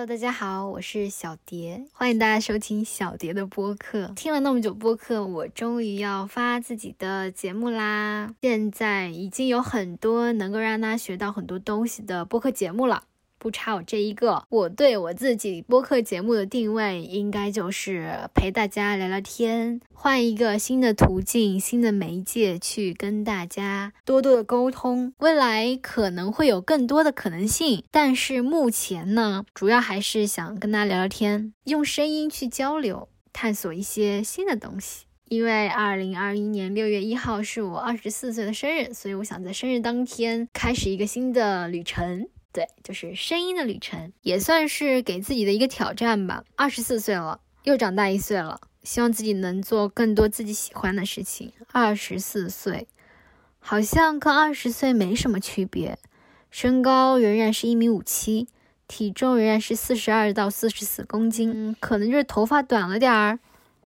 Hello，大家好，我是小蝶，欢迎大家收听小蝶的播客。听了那么久播客，我终于要发自己的节目啦！现在已经有很多能够让大家学到很多东西的播客节目了。不差我这一个，我对我自己播客节目的定位应该就是陪大家聊聊天，换一个新的途径、新的媒介去跟大家多多的沟通。未来可能会有更多的可能性，但是目前呢，主要还是想跟大家聊聊天，用声音去交流，探索一些新的东西。因为二零二一年六月一号是我二十四岁的生日，所以我想在生日当天开始一个新的旅程。对，就是声音的旅程，也算是给自己的一个挑战吧。二十四岁了，又长大一岁了，希望自己能做更多自己喜欢的事情。二十四岁，好像跟二十岁没什么区别，身高仍然是一米五七，体重仍然是四十二到四十四公斤，可能就是头发短了点儿。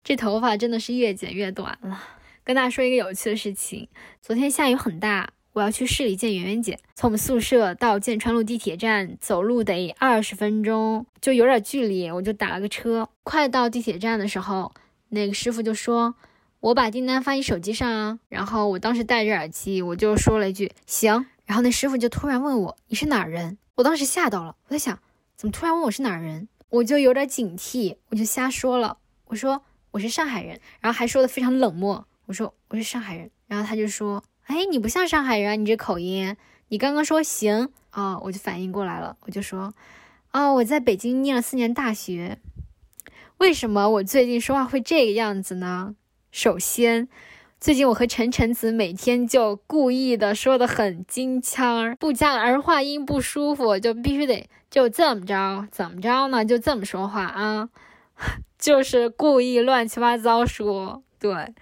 这头发真的是越剪越短了。跟大家说一个有趣的事情，昨天下雨很大。我要去市里见圆圆姐，从我们宿舍到剑川路地铁站走路得二十分钟，就有点距离，我就打了个车。快到地铁站的时候，那个师傅就说：“我把订单发你手机上啊。”然后我当时戴着耳机，我就说了一句：“行。”然后那师傅就突然问我：“你是哪人？”我当时吓到了，我在想，怎么突然问我是哪人？我就有点警惕，我就瞎说了，我说我是上海人，然后还说的非常冷漠，我说我是上海人，然后他就说。哎，你不像上海人啊！你这口音，你刚刚说行啊，我就反应过来了，我就说，哦，我在北京念了四年大学。为什么我最近说话会这个样子呢？首先，最近我和陈晨子每天就故意的说的很京腔儿，不加儿化音不舒服，就必须得就这么着，怎么着呢？就这么说话啊，就是故意乱七八糟说，对。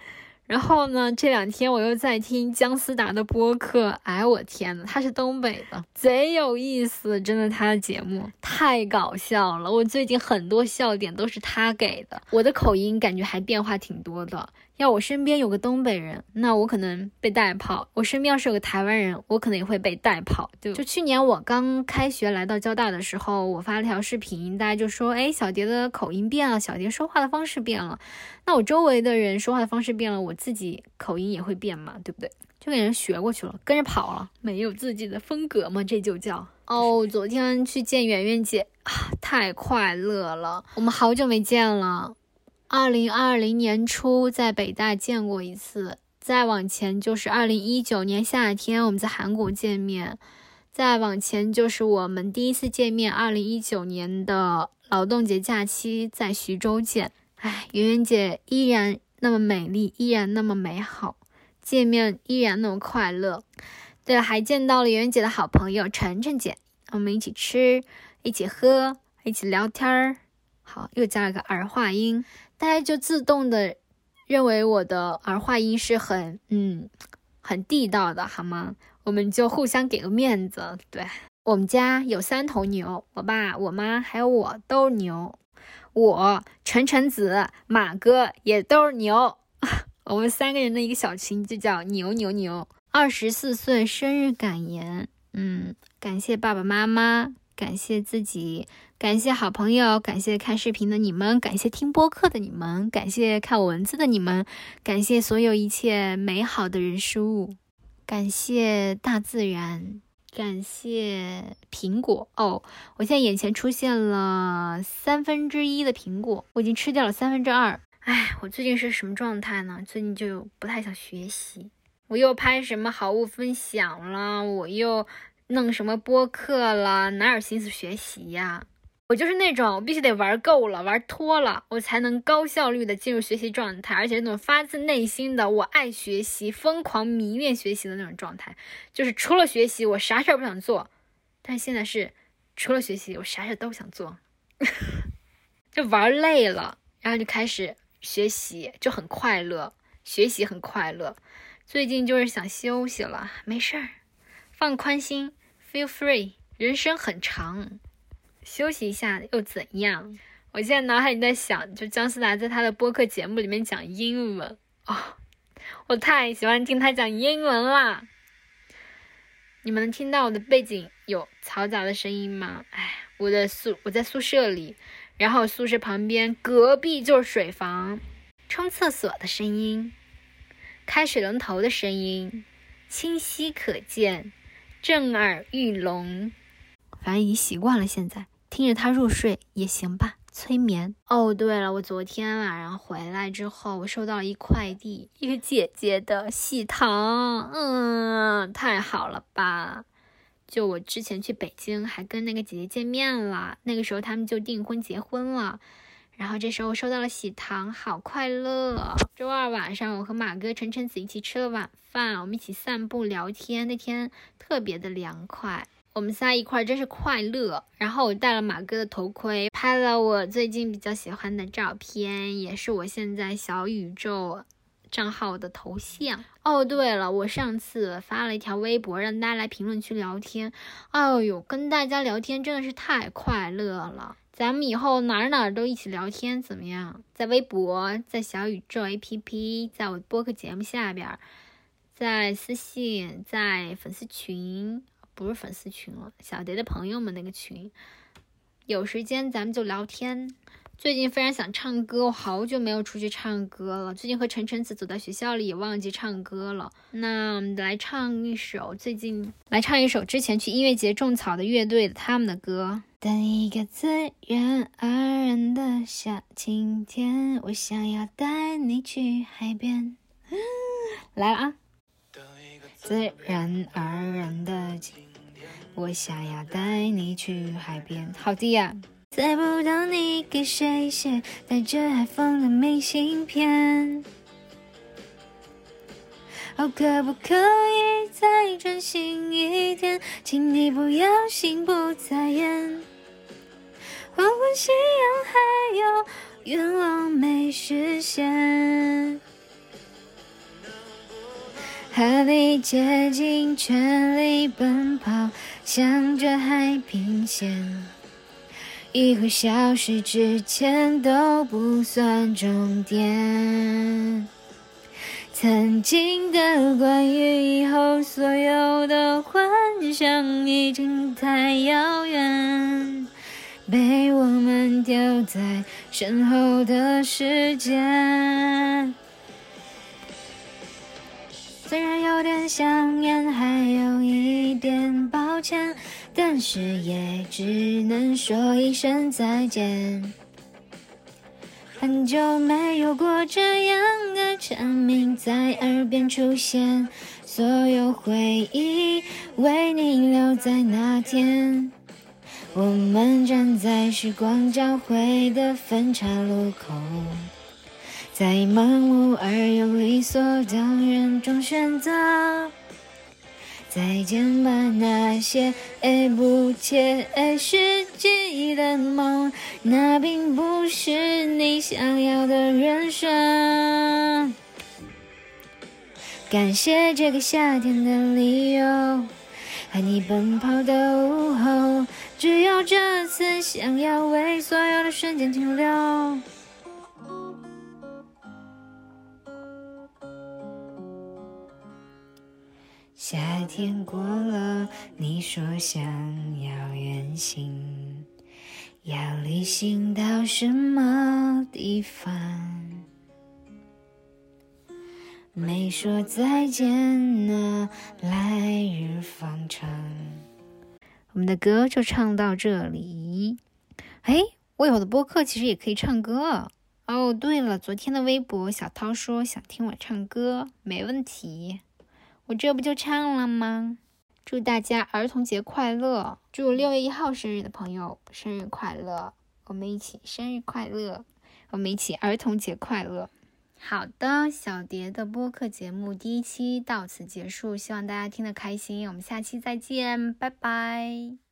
然后呢？这两天我又在听姜思达的播客，哎，我天呐，他是东北的，贼有意思，真的，他的节目太搞笑了。我最近很多笑点都是他给的，我的口音感觉还变化挺多的。要我身边有个东北人，那我可能被带跑；我身边要是有个台湾人，我可能也会被带跑。就就去年我刚开学来到交大的时候，我发了条视频，大家就说：“哎，小蝶的口音变了，小蝶说话的方式变了。”那我周围的人说话的方式变了，我自己口音也会变嘛，对不对？就给人学过去了，跟着跑了，没有自己的风格嘛，这就叫哦。昨天去见圆圆姐啊，太快乐了，我们好久没见了。二零二零年初在北大见过一次，再往前就是二零一九年夏天我们在韩国见面，再往前就是我们第一次见面，二零一九年的劳动节假期在徐州见。哎，圆圆姐依然那么美丽，依然那么美好，见面依然那么快乐。对了，还见到了圆圆姐的好朋友晨晨姐，我们一起吃，一起喝，一起聊天儿。好，又加了个儿化音。大家就自动的认为我的儿化音是很嗯很地道的，好吗？我们就互相给个面子。对我们家有三头牛，我爸、我妈还有我都是牛，我晨晨子、马哥也都是牛，我们三个人的一个小群就叫牛牛牛。二十四岁生日感言，嗯，感谢爸爸妈妈。感谢自己，感谢好朋友，感谢看视频的你们，感谢听播客的你们，感谢看我文字的你们，感谢所有一切美好的人事物，感谢大自然，感谢苹果哦！我现在眼前出现了三分之一的苹果，我已经吃掉了三分之二。哎，我最近是什么状态呢？最近就不太想学习，我又拍什么好物分享了，我又。弄什么播客了？哪有心思学习呀？我就是那种必须得玩够了、玩脱了，我才能高效率的进入学习状态，而且那种发自内心的我爱学习、疯狂迷恋学习的那种状态。就是除了学习，我啥事儿不想做。但现在是除了学习，我啥事都想做。就玩累了，然后就开始学习，就很快乐。学习很快乐。最近就是想休息了，没事儿。放宽心，feel free。人生很长，休息一下又怎样？我现在脑海里在想，就姜思达在他的播客节目里面讲英文哦，我太喜欢听他讲英文啦。你们能听到我的背景有嘈杂的声音吗？哎，我的宿我在宿舍里，然后宿舍旁边隔壁就是水房，冲厕所的声音，开水龙头的声音，清晰可见，震耳欲聋。反正已经习惯了，现在听着它入睡也行吧。催眠哦，对了，我昨天晚上回来之后，我收到了一快递，一个姐姐的喜糖，嗯，太好了吧？就我之前去北京还跟那个姐姐见面了，那个时候他们就订婚结婚了，然后这时候我收到了喜糖，好快乐。周二晚上，我和马哥、晨晨子一起吃了晚饭，我们一起散步聊天，那天特别的凉快。我们仨一块儿真是快乐。然后我戴了马哥的头盔，拍了我最近比较喜欢的照片，也是我现在小宇宙账号的头像。哦，对了，我上次发了一条微博，让大家来评论区聊天。哎呦，跟大家聊天真的是太快乐了。咱们以后哪儿哪儿都一起聊天，怎么样？在微博，在小宇宙 APP，在我播客节目下边，在私信，在粉丝群。不是粉丝群了，小蝶的朋友们那个群，有时间咱们就聊天。最近非常想唱歌，我好久没有出去唱歌了。最近和晨晨子走到学校里也忘记唱歌了。那我们来唱一首最近来唱一首之前去音乐节种草的乐队他们的歌。等一个自然而然的小晴天，我想要带你去海边。来了啊！自然而然的。我想要带你去海边，好的呀。猜不到你给谁写带着海风的明信片，哦，可不可以再专心一点？请你不要心不在焉。黄昏、夕阳还有愿望没实现。和你竭尽，全力奔跑，向着海平线。一会消失之前都不算终点。曾经的关于以后所有的幻想，已经太遥远，被我们丢在身后的时间。虽然有点想念，还有一点抱歉，但是也只能说一声再见。很久没有过这样的蝉鸣在耳边出现，所有回忆为你留在那天。我们站在时光交汇的分岔路口。在盲目而又理所当然中选择，再见吧，那些不切实际的梦，那并不是你想要的人生。感谢这个夏天的理由，和你奔跑的午后，只有这次想要为所有的瞬间停留。夏天过了，你说想要远行，要旅行到什么地方？没说再见呢，来日方长。我们的歌就唱到这里。哎，我有的播客其实也可以唱歌哦。对了，昨天的微博小涛说想听我唱歌，没问题。我这不就唱了吗？祝大家儿童节快乐！祝六月一号生日的朋友生日快乐！我们一起生日快乐！我们一起儿童节快乐！好的，小蝶的播客节目第一期到此结束，希望大家听得开心。我们下期再见，拜拜。